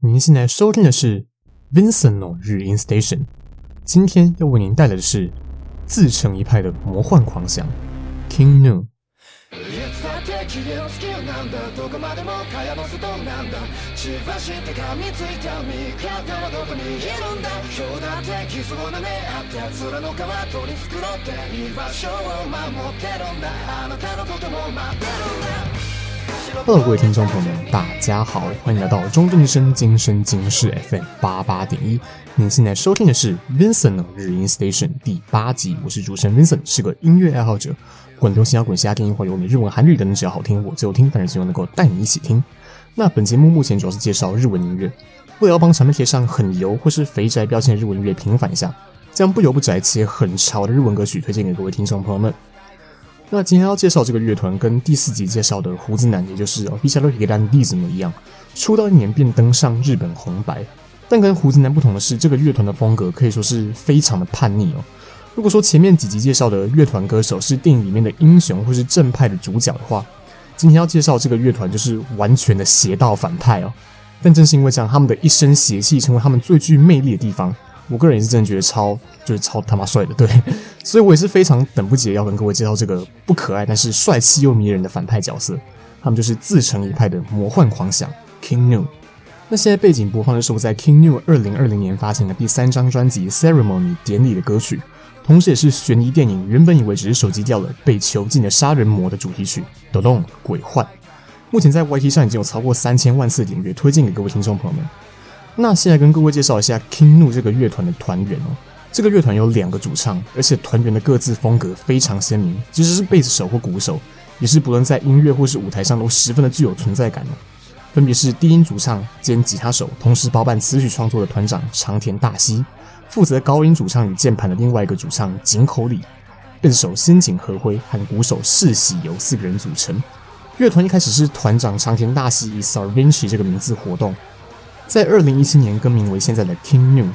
您现在收听的是 Vincent 日音 Station，今天要为您带来的是自成一派的魔幻狂想 King Gnu。Hello，各位听众朋友们，大家好，欢迎来到中正之声今生今世 FM 八八点一。您现在收听的是 Vincent 日音 Station 第八集，我是主持人 Vincent，是个音乐爱好者，滚流行摇滚、嘻哈、电音、华语、欧美、日文、韩语等等，只要好听我就听，但是希望能够带你一起听。那本节目目前主要是介绍日文音乐，为了要帮产品贴上很油或是肥宅标签的日文音乐平反一下，将不油不宅且很潮的日文歌曲推荐给各位听众朋友们。那今天要介绍这个乐团，跟第四集介绍的胡子男，也就是 Official Higedan-Dism 一样，出道一年便登上日本红白。但跟胡子男不同的是，这个乐团的风格可以说是非常的叛逆哦。如果说前面几集介绍的乐团歌手是电影里面的英雄或是正派的主角的话，今天要介绍这个乐团就是完全的邪道反派哦。但正是因为这样，他们的一身邪气成为他们最具魅力的地方。我个人也是真的觉得超就是超他妈帅的，对，所以我也是非常等不及要跟各位介绍这个不可爱但是帅气又迷人的反派角色。他们就是自成一派的魔幻狂想 King New。那现在背景播放的是我在 King New 二零二零年发行的第三张专辑 Ceremony 典礼的歌曲，同时也是悬疑电影原本以为只是手机掉了被囚禁的杀人魔的主题曲 d o l o n 鬼幻。目前在 YT 上已经有超过三千万次点阅，推荐给各位听众朋友们。那现在跟各位介绍一下 King Nu 这个乐团的团员哦。这个乐团有两个主唱，而且团员的各自风格非常鲜明，即使是贝斯手或鼓手，也是不论在音乐或是舞台上都十分的具有存在感哦。分别是低音主唱兼吉他手，同时包办词曲创作的团长长田大希，负责高音主唱与键盘的另外一个主唱井口里，贝斯手仙井和辉和鼓手世喜由四个人组成。乐团一开始是团长长田大希以 Sarvinchi 这个名字活动。在二零一七年更名为现在的 King Gnu。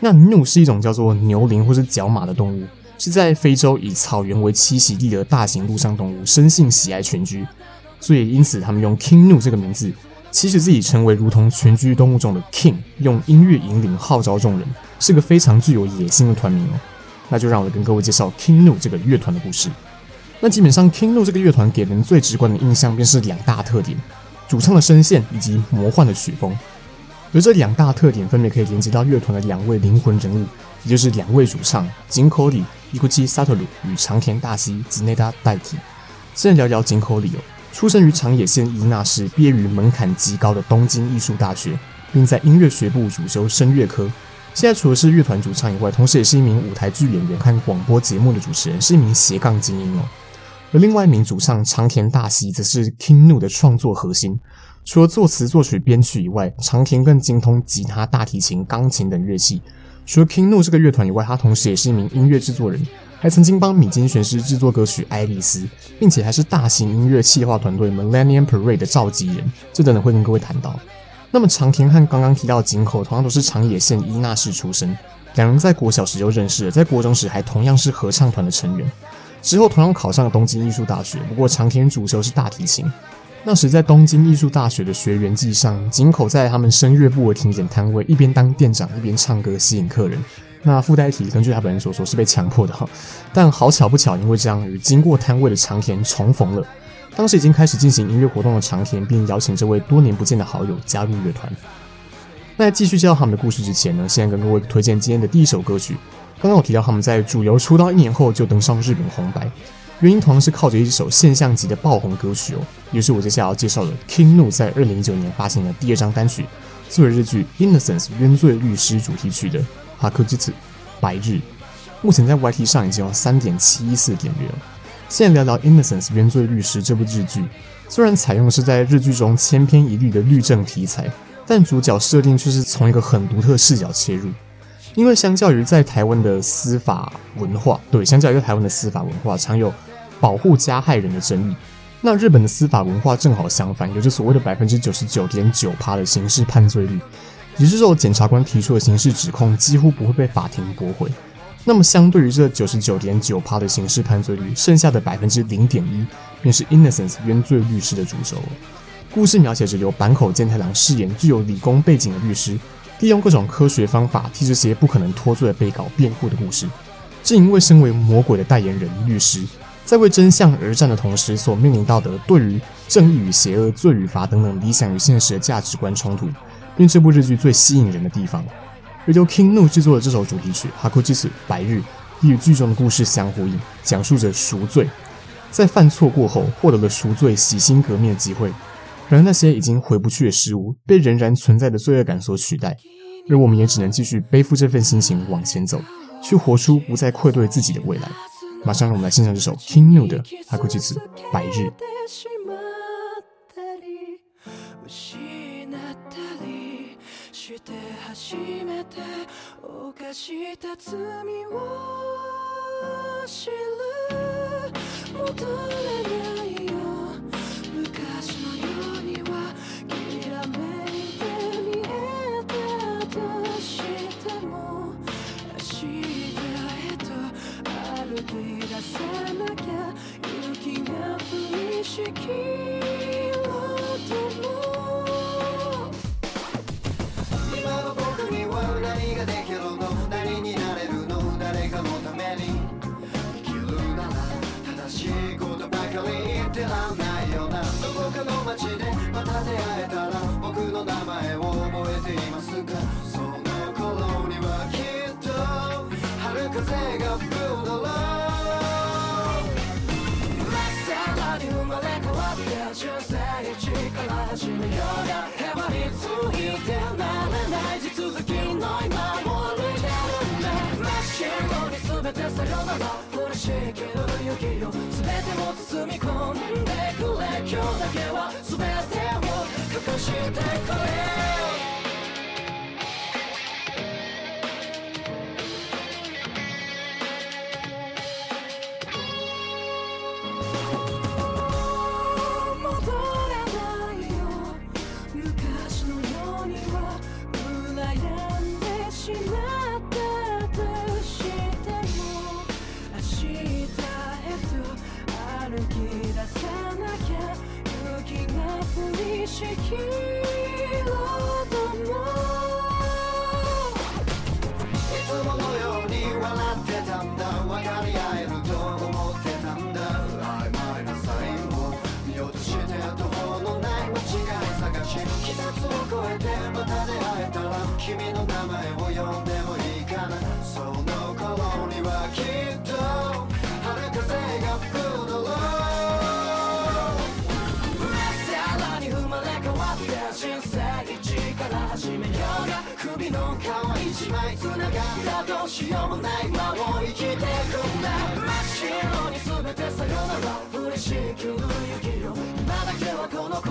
那 Gnu 是一种叫做牛羚或是角马的动物，是在非洲以草原为栖息地的大型陆上动物，生性喜爱群居，所以因此他们用 King Gnu 这个名字，期许自己成为如同群居动物中的 King，用音乐引领号召众人，是个非常具有野心的团名哦。那就让我跟各位介绍 King Gnu 这个乐团的故事。那基本上 King Gnu 这个乐团给人最直观的印象便是两大特点：主唱的声线以及魔幻的曲风。而这两大特点分别可以连接到乐团的两位灵魂人物，也就是两位主唱井口里伊库基萨特鲁与长田大希兹内达代替。先聊聊井口里哦，出生于长野县伊那市，毕业于门槛极高的东京艺术大学，并在音乐学部主修声乐科。现在除了是乐团主唱以外，同时也是一名舞台剧演员和广播节目的主持人，是一名斜杠精英哦。而另外一名主唱长田大希则是 King Nu 的创作核心。除了作词、作曲、编曲以外，长田更精通吉他、大提琴、钢琴等乐器。除了 King Nu 这个乐团以外，他同时也是一名音乐制作人，还曾经帮米津玄师制作歌曲《爱丽丝》，并且还是大型音乐企划团队 Millennium Parade 的召集人。这等等会跟各位谈到。那么长田和刚刚提到的井口同样都是长野县伊那市出生，两人在国小时就认识了，在国中时还同样是合唱团的成员。之后同样考上了东京艺术大学，不过长田主修是大提琴。那时在东京艺术大学的学员季上，井口在他们声乐部的听检摊位，一边当店长一边唱歌吸引客人。那附带体，根据他本人所说是被强迫的哈，但好巧不巧，因为这样与经过摊位的长田重逢了。当时已经开始进行音乐活动的长田，并邀请这位多年不见的好友加入乐团。那在继续介绍他们的故事之前呢，先跟各位推荐今天的第一首歌曲。刚刚我提到他们在主流出道一年后就登上日本红白。原因同样是靠着一首现象级的爆红歌曲哦，也是我接下来要介绍的 King Nu 在二零一九年发行的第二张单曲，作为日剧《Innocence 冤罪律师》主题曲的《Hakujutsu 白日》，目前在 YT 上已经有三点七一四点阅了。现在聊聊《Innocence 冤罪律师》这部日剧，虽然采用的是在日剧中千篇一律的律政题材，但主角设定却是从一个很独特视角切入。因为相较于在台湾的司法文化，对，相较于台湾的司法文化，常有保护加害人的争议。那日本的司法文化正好相反，有着所谓的百分之九十九点九趴的刑事判罪率，也就是说，检察官提出的刑事指控几乎不会被法庭驳回。那么，相对于这九十九点九趴的刑事判罪率，剩下的百分之零点一便是 Innocence 原罪律师的主轴。故事描写着由坂口健太郎饰演具有理工背景的律师，利用各种科学方法替这些不可能脱罪的被告辩护的故事。正因为身为魔鬼的代言人律师，在为真相而战的同时，所面临到的对于正义与邪恶、罪与罚等等理想与现实的价值观冲突，便这部日剧最吸引人的地方。而由 King Gnu 制作的这首主题曲《Hakuchitsu 白日》，亦与剧中的故事相呼应，讲述着赎罪，在犯错过后获得了赎罪、洗心革面的机会。然而，那些已经回不去的事物，被仍然存在的罪恶感所取代，而我们也只能继续背负这份心情往前走，去活出不再愧对自己的未来。马上让我们来欣赏这首听 new 的阿古句子：白日。今の僕には何ができるの何になれるの誰かのために生きるなら正しいことばかり言ってらんないよなどこかの街でまた出会えたら僕の名前を覚えていますかその頃にはきっと春風が吹くだろう始めようがへばりついてならない地続きの今も向いてるんだ真っ白に全てさよなら嬉しいけど雪を全てを包み込んでくれ今日だけは全てを隠してくれ wish たどうしようもないまを生きてくんだ。真っ白に全てさよなら。嬉しい今日の雪よ今だけはこの心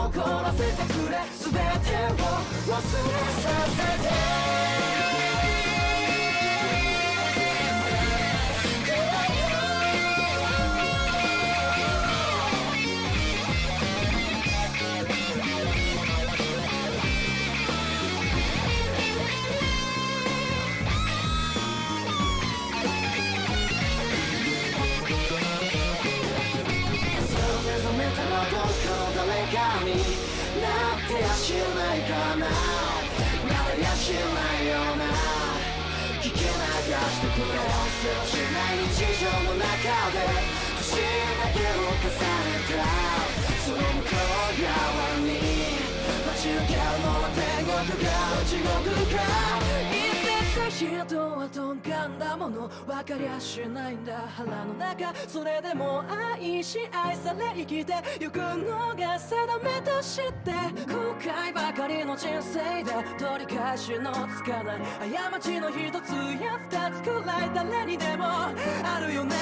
を凍らせてくれ。全てを忘れさせて。目をせはしない日常の中で不だけを重ねたその向こう側に待ち受けるのは天国か地獄か一切人はどかだもの分かりゃしない。んだ腹の中それでも愛し愛され生きてゆくのが定めとして後悔ばかりの人生で取り返しのつかない。過ちの一つや二つくらい。誰にでもあるよね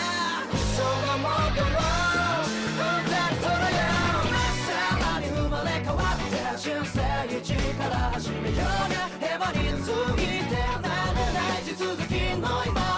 そんなもんだろうんざりそれよさらに生まれ変わって人生一から始めようがへばについて続きの今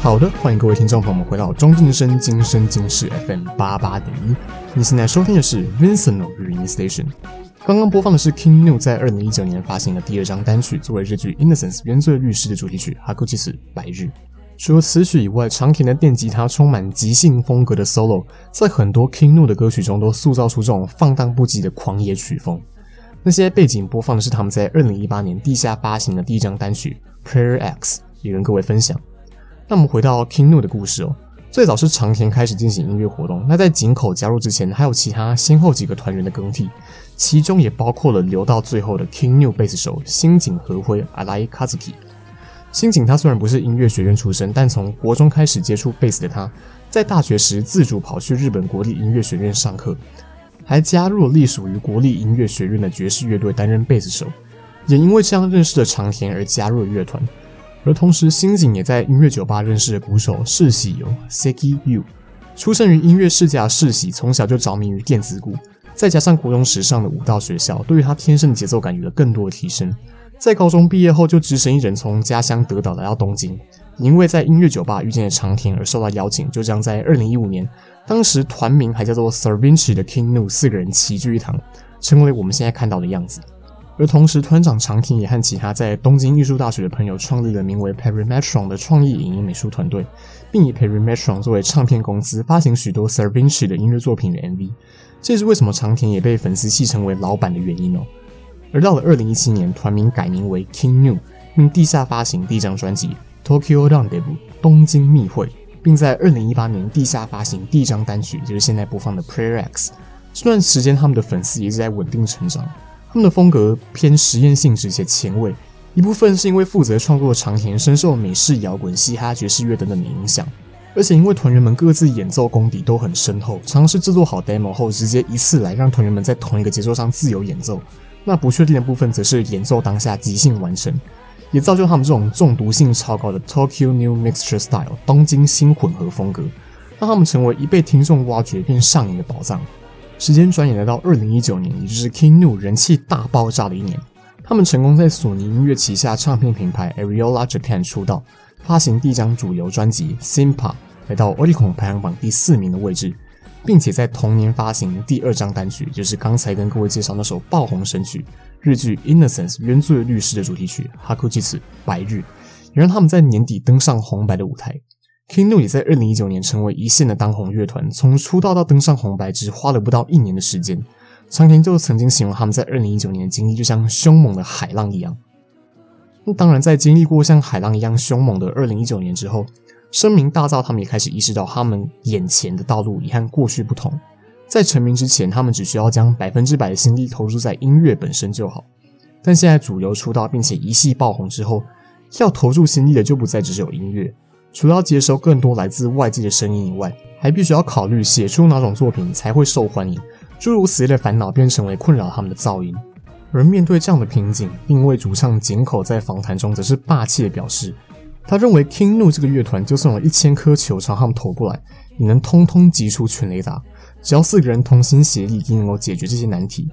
好的，欢迎各位听众朋友们回到庄敬生今生今世 FM 八八点一。你现在收听的是 Vincent 语音 Station，刚刚播放的是 King Gnu 在二零一九年发行的第二张单曲，作为日剧《Innocence 原罪律师》的主题曲《Hakuchitsu 白日》。除了此曲以外，长田的电吉他充满即兴风格的 solo，在很多 King Gnu 的歌曲中都塑造出这种放荡不羁的狂野曲风。那些背景播放的是他们在二零一八年地下发行的第一张单曲《Prayer X》，也跟各位分享。那我们回到 King Gnu 的故事哦，最早是长田开始进行音乐活动。那在井口加入之前，还有其他先后几个团员的更替，其中也包括了留到最后的 King New 贝斯手新井和辉 Arai Kazuki。新井他虽然不是音乐学院出身，但从国中开始接触贝斯的他，在大学时自主跑去日本国立音乐学院上课，还加入了隶属于国立音乐学院的爵士乐队担任贝斯手。也因为这样认识了长田而加入了乐团。而同时，新井也在音乐酒吧认识了鼓手世喜由 Seki Yu。出生于音乐世家的世喜，从小就着迷于电子鼓，再加上国中时上的舞蹈学校，对于他天生的节奏感有了更多的提升。在高中毕业后，就只身一人从家乡德岛来到东京，因为在音乐酒吧遇见了长田而受到邀请，就这样在二零一五年，当时团名还叫做 Sir-Vinci 的 King Gnu 四个人齐聚一堂，成为我们现在看到的样子。而同时，团长长田也和其他在东京艺术大学的朋友创立了名为 Perimetron 的创意影音美术团队，并以 Perimetron 作为唱片公司，发行许多 Sir-Vinci 的音乐作品与 MV。这也是为什么长田也被粉丝戏称为“老板”的原因哦。而到了二零一七年，团名改名为 King Gnu，并地下发行第一张专辑《Tokyo Rendezvous》东京密会，并在二零一八年地下发行第一张单曲，就是现在播放的《Prayer X》。这段时间，他们的粉丝一直在稳定成长。他们的风格偏实验性质且前卫，一部分是因为负责创作的长田深受美式摇滚、嘻哈、爵士乐等等的影响，而且因为团员们各自演奏功底都很深厚，尝试制作好 demo 后，直接一次来让团员们在同一个节奏上自由演奏。那不确定的部分则是演奏当下即兴完成，也造就他们这种中毒性超高的 Tokyo New Mixture Style 东京新混合风格，让他们成为一被听众挖掘并上瘾的宝藏。时间转眼来到二零一九年，也就是 King New 人气大爆炸的一年。他们成功在索尼音乐旗下唱片品牌 Ariola Japan 出道，发行第一张主流专辑《Synpa》，来到 Oricon 排行榜第四名的位置，并且在同年发行第二张单曲，就是刚才跟各位介绍那首爆红神曲日剧《Innocence 原罪律师》的主题曲《Hakujitsu 白日》，也让他们在年底登上红白的舞台。Kingu 也在二零一九年成为一线的当红乐团，从出道到登上红白只花了不到一年的时间。长田就曾经形容他们在二零一九年的经历就像凶猛的海浪一样。那当然，在经历过像海浪一样凶猛的二零一九年之后，声名大噪，他们也开始意识到他们眼前的道路已和过去不同。在成名之前，他们只需要将百分之百的心力投入在音乐本身就好。但现在主流出道并且一系爆红之后，要投入心力的就不再只有音乐。除了要接收更多来自外界的声音以外，还必须要考虑写出哪种作品才会受欢迎，诸如此类的烦恼便成为困扰他们的噪音。而面对这样的瓶颈，另一位主唱井口在访谈中则是霸气的表示，他认为 King Nu 这个乐团就算有一千颗球朝他们投过来，也能通通击出全雷打，只要四个人同心协力，一定能够解决这些难题。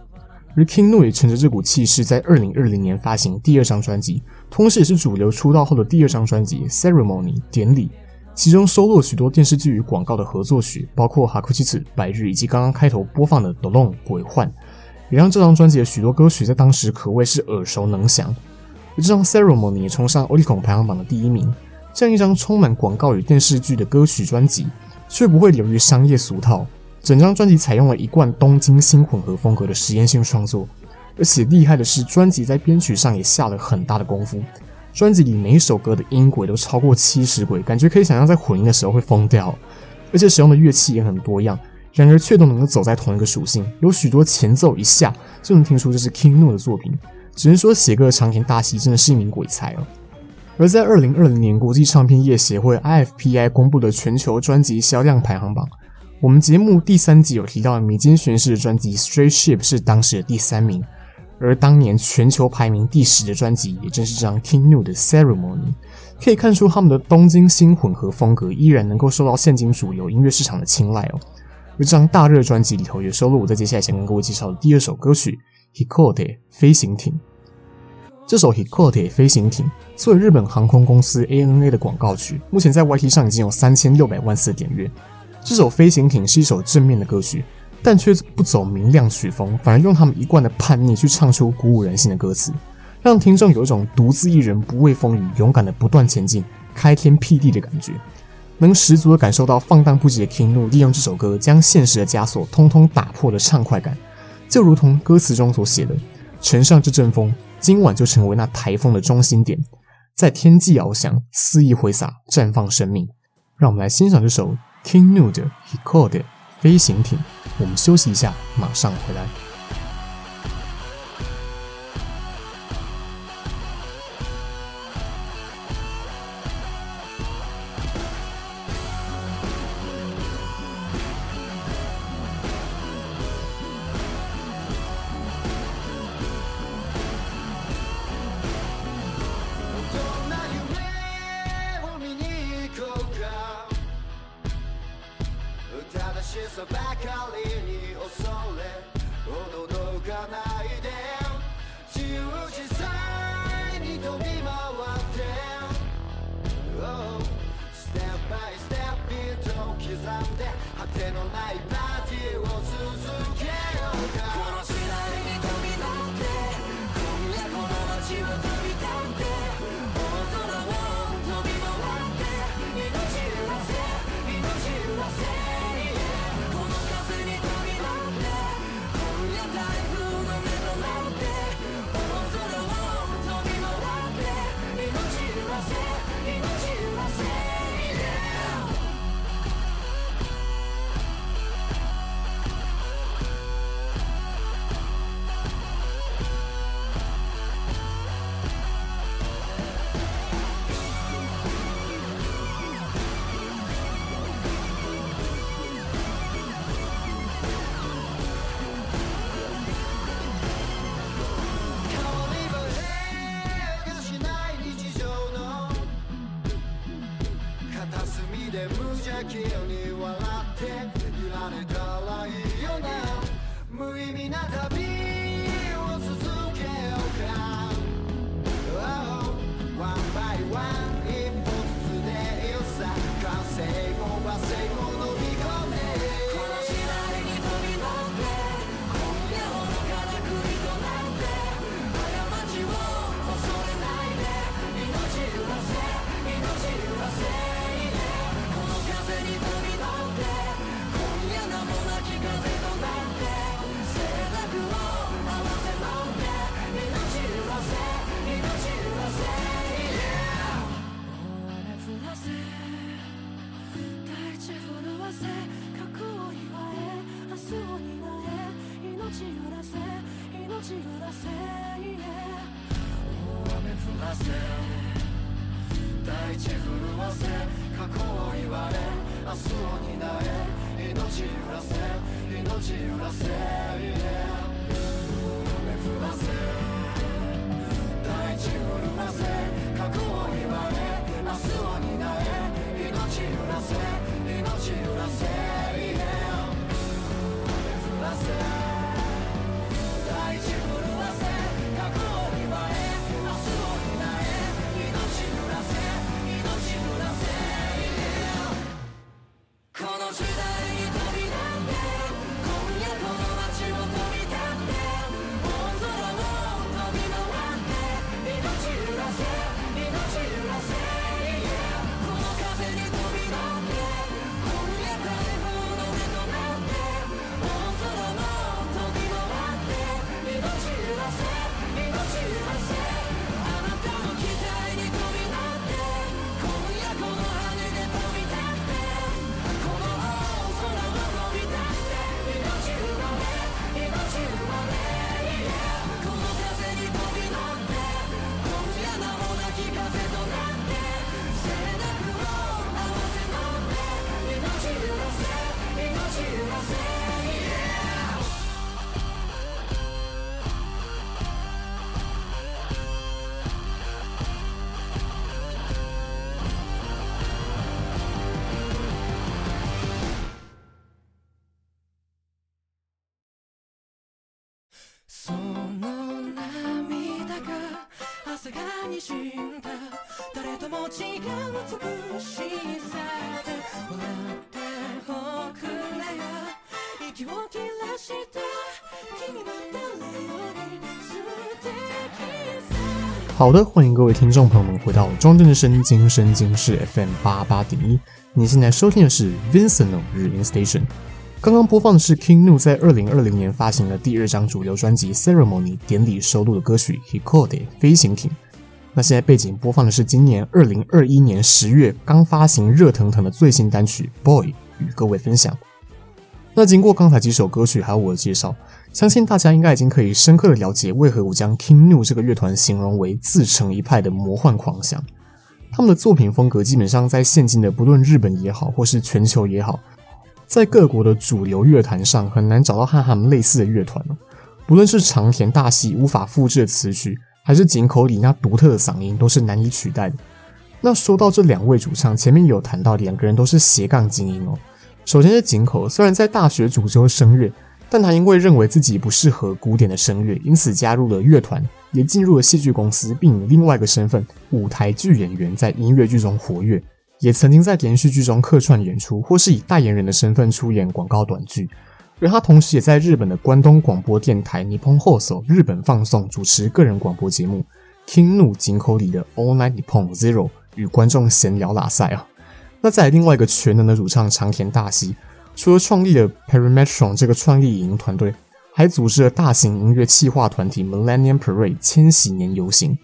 而 King Gnu 也乘着这股气势，在二零二零年发行第二张专辑，同时也是主流出道后的第二张专辑《Ceremony》典礼，其中收录了许多电视剧与广告的合作曲，包括《Hakuchitsu 白日》以及刚刚开头播放的《Dolong 鬼幻》，也让这张专辑的许多歌曲在当时可谓是耳熟能详。而这张《Ceremony》也冲上 Oricon 排行榜的第一名。这样一张充满广告与电视剧的歌曲专辑，却不会流于商业俗套。整张专辑采用了一贯东京新混合风格的实验性创作，而且厉害的是，专辑在编曲上也下了很大的功夫。专辑里每一首歌的音轨都超过七十轨，感觉可以想象在混音的时候会疯掉。而且使用的乐器也很多样，然而却都能够走在同一个属性，有许多前奏一下就能听出这是 King Nu 的作品。只能说写歌的长田大喜真的是一名鬼才哦。而在二零二零年，国际唱片业协会 IFPI 公布的全球专辑销量排行榜。我们节目第三集有提到的米津玄师的专辑《Straight Ship》是当时的第三名，而当年全球排名第十的专辑也正是这张 King Gnu 的《Ceremony》。可以看出他们的东京新混合风格依然能够受到现今主流音乐市场的青睐哦。而这张大热专辑里头也收录我在接下来想跟各位介绍的第二首歌曲《Hikote 飞行艇》。这首 Hikote 飞行艇作为日本航空公司 ANA 的广告曲，目前在 YT 上已经有三千六百万次点阅。这首飞行艇是一首正面的歌曲，但却不走明亮曲风，反而用他们一贯的叛逆去唱出鼓舞人心的歌词，让听众有一种独自一人不畏风雨，勇敢的不断前进，开天辟地的感觉。能十足的感受到放荡不羁的 King Gnu 利用这首歌将现实的枷锁通通打破的畅快感，就如同歌词中所写的：“乘上这阵风，今晚就成为那台风的中心点，在天际翱翔，肆意挥洒，绽放生命。”让我们来欣赏这首 King Nud，he called 飞行艇。我们休息一下，马上回来。無邪気に笑っていられたらいいよな無意味な旅を続けようか、oh, One by ン一歩ずつでいいさ完成も罵声もを出せ命をらせ、yeah、雨降らせ大地震わせ過去を言われ明日を担え命揺らせ命揺らせ、yeah 降らせ大地震わせ過去を言われ明日を担え命揺らせ命揺らせ、yeah、降らせ好的，欢迎各位听众朋友们回到庄正的声经声经是 FM 八八点一。你现在收听的是 Vincent 日音 Station。刚刚播放的是 King Nu 在二零二零年发行的第二张主流专辑《Ceremony》典礼收录的歌曲《Hikode》飞行艇。那现在背景播放的是今年二零二一年十月刚发行热腾腾的最新单曲《Boy》，与各位分享。那经过刚才几首歌曲还有我的介绍。相信大家应该已经可以深刻的了解，为何我将 King Gnu 这个乐团形容为自成一派的魔幻狂想。他们的作品风格基本上在现今的不论日本也好，或是全球也好，在各国的主流乐坛上很难找到和他们类似的乐团。不论是长田大希无法复制的词曲，还是井口里那独特的嗓音，都是难以取代的。那说到这两位主唱，前面有谈到两个人都是斜杠精英哦。首先是井口，虽然在大学主修声乐。但他因为认为自己不适合古典的声乐，因此加入了乐团，也进入了戏剧公司，并以另外一个身份——舞台剧演员，在音乐剧中活跃。也曾经在连续剧中客串演出，或是以代言人的身份出演广告短剧。而他同时也在日本的关东广播电台 Nippon Hoso 日本放送主持个人广播节目 King Gnu 井口里的 All Night Nippon Zero，与观众闲聊拉赛啊。那在另外一个全能的主唱长田大希。除了创立了 Perimetron 这个创意影音团队，还组织了大型音乐企划团体 Millennium Parade 千禧年游行。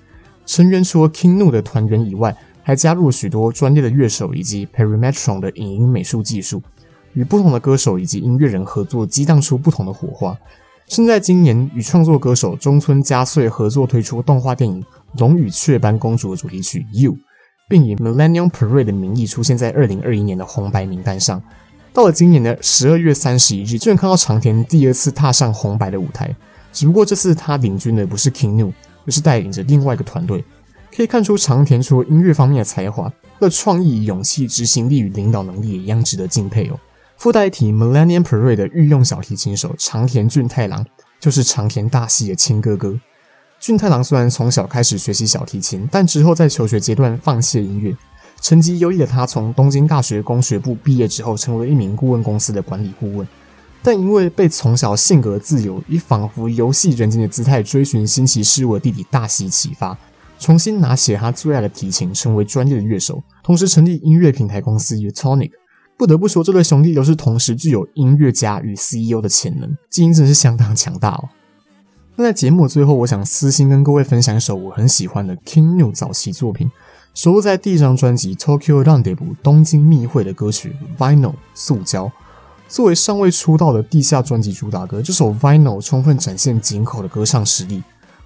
成员除了 King Nu 的团员以外，还加入了许多专业的乐手以及 Perimetron 的影音美术技术，与不同的歌手以及音乐人合作，激荡出不同的火花。甚至在今年与创作歌手中村佳穗合作推出动画电影《龙与雀斑公主》的主题曲 You，并以 Millennium Parade 的名义出现在二零二一年的红白名单上。到了今年的十二月三十一日，居然看到长田第二次踏上红白的舞台。只不过这次他领军的不是 King Gnu，而是带领着另外一个团队。可以看出长田除了音乐方面的才华，他的创意、勇气、执行力与领导能力也一样值得敬佩哦。附带一提，Millennium Parade 的御用小提琴手长田俊太郎就是长田大希的亲哥哥。俊太郎虽然从小开始学习小提琴，但之后在求学阶段放弃了音乐。成绩优异的他，从东京大学工学部毕业之后，成为了一名顾问公司的管理顾问。但因为被从小性格自由、以仿佛游戏人间的姿态追寻新奇事物的弟弟大喜启发，重新拿起他最爱的提琴，成为专业的乐手，同时成立音乐平台公司 Utonic。不得不说，这对兄弟都是同时具有音乐家与 CEO 的潜能，基因真是相当强大哦。那在节目最后，我想私心跟各位分享一首我很喜欢的 King New 早期作品。收录在第一张专辑《Tokyo Rendezvous》东京密会的歌曲《Vinyl》塑胶，作为尚未出道的地下专辑主打歌，这首《Vinyl》充分展现井口的歌唱实力，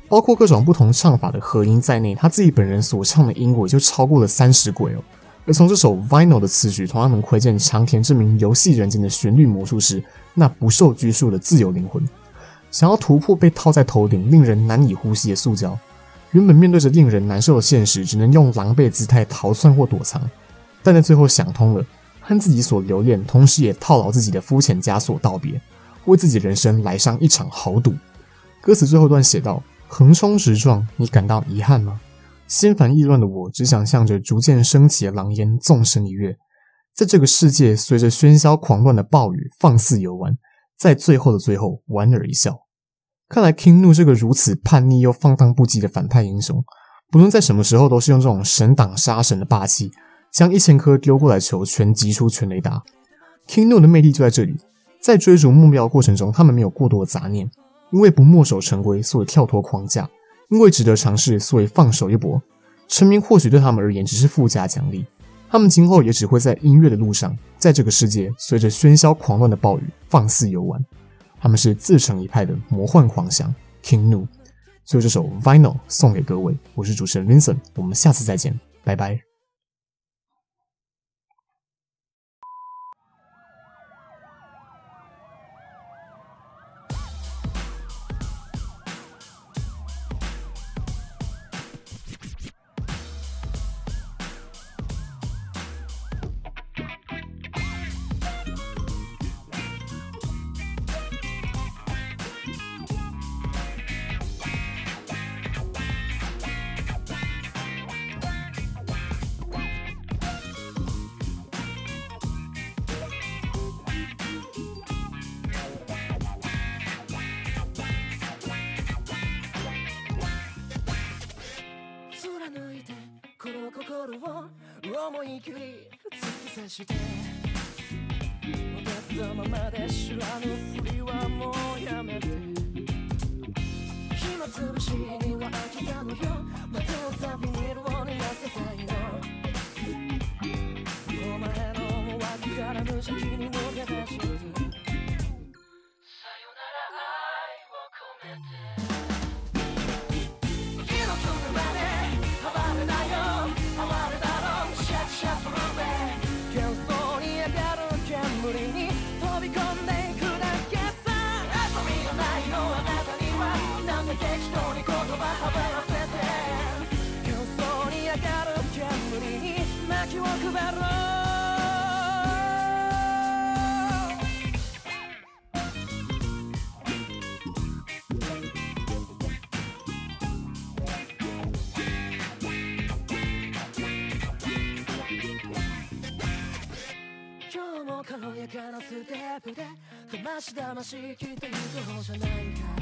包括各种不同唱法的和音在内，他自己本人所唱的音轨就超过了三十轨哦。而从这首《Vinyl》的词曲，同样能窥见长田这名游戏人间的旋律魔术师那不受拘束的自由灵魂，想要突破被套在头顶、令人难以呼吸的塑胶。原本面对着令人难受的现实，只能用狼狈姿态逃窜或躲藏，但在最后想通了，和自己所留恋，同时也套牢自己的肤浅枷锁道别，为自己人生来上一场豪赌。歌词最后段写道：“横冲直撞，你感到遗憾吗？心烦意乱的我，只想向着逐渐升起的狼烟纵身一跃，在这个世界随着喧嚣狂乱的暴雨放肆游玩，在最后的最后莞尔一笑。”看来 Kingnu 这个如此叛逆又放荡不羁的反派英雄，不论在什么时候，都是用这种神挡杀神的霸气，将一千颗丢过来球全击出全雷达。King Gnu 的魅力就在这里，在追逐目标的过程中，他们没有过多的杂念，因为不墨守成规，所以跳脱框架；因为值得尝试，所以放手一搏。成名或许对他们而言只是附加奖励，他们今后也只会在音乐的路上，在这个世界随着喧嚣狂乱的暴雨放肆游玩。他们是自成一派的魔幻狂想，King Gnu。所以这首 Vinyl 送给各位，我是主持人 Vincent，我们下次再见，拜拜。思い切り突き刺して踊ったままで知らぬふりはもうやめて暇つぶしには飽きたのよ。また旅に今日も軽やかなステップでだましだましきてゆく方じゃないか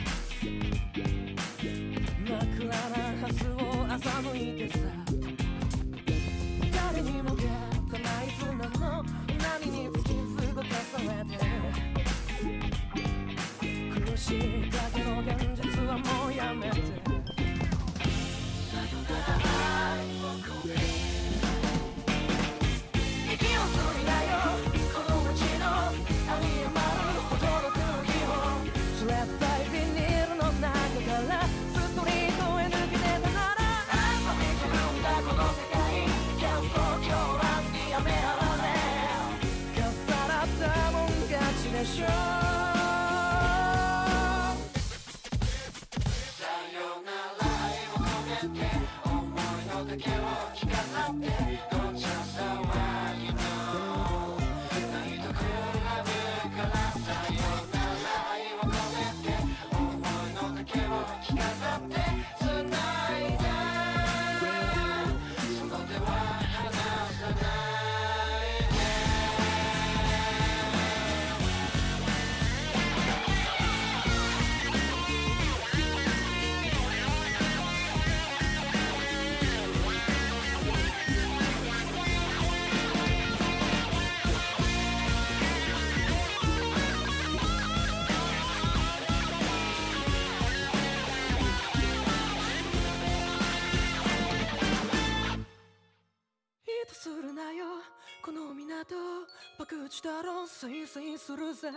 だろせいせいするぜ。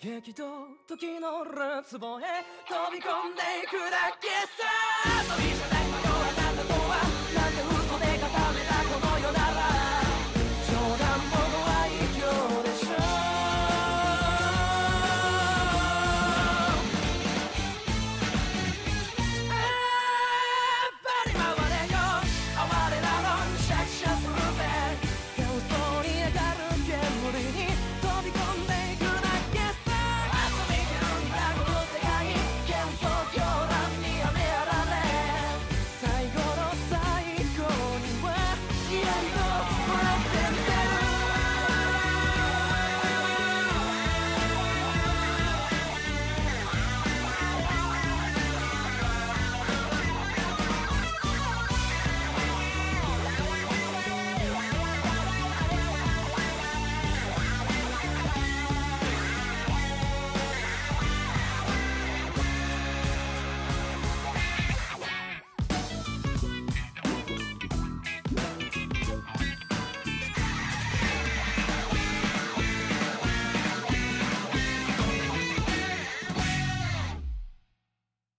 激動時のるつぼへ。飛び込んでいくだけさ。飛びじゃないのよあなたとは。なんて嘘で固めたこの世な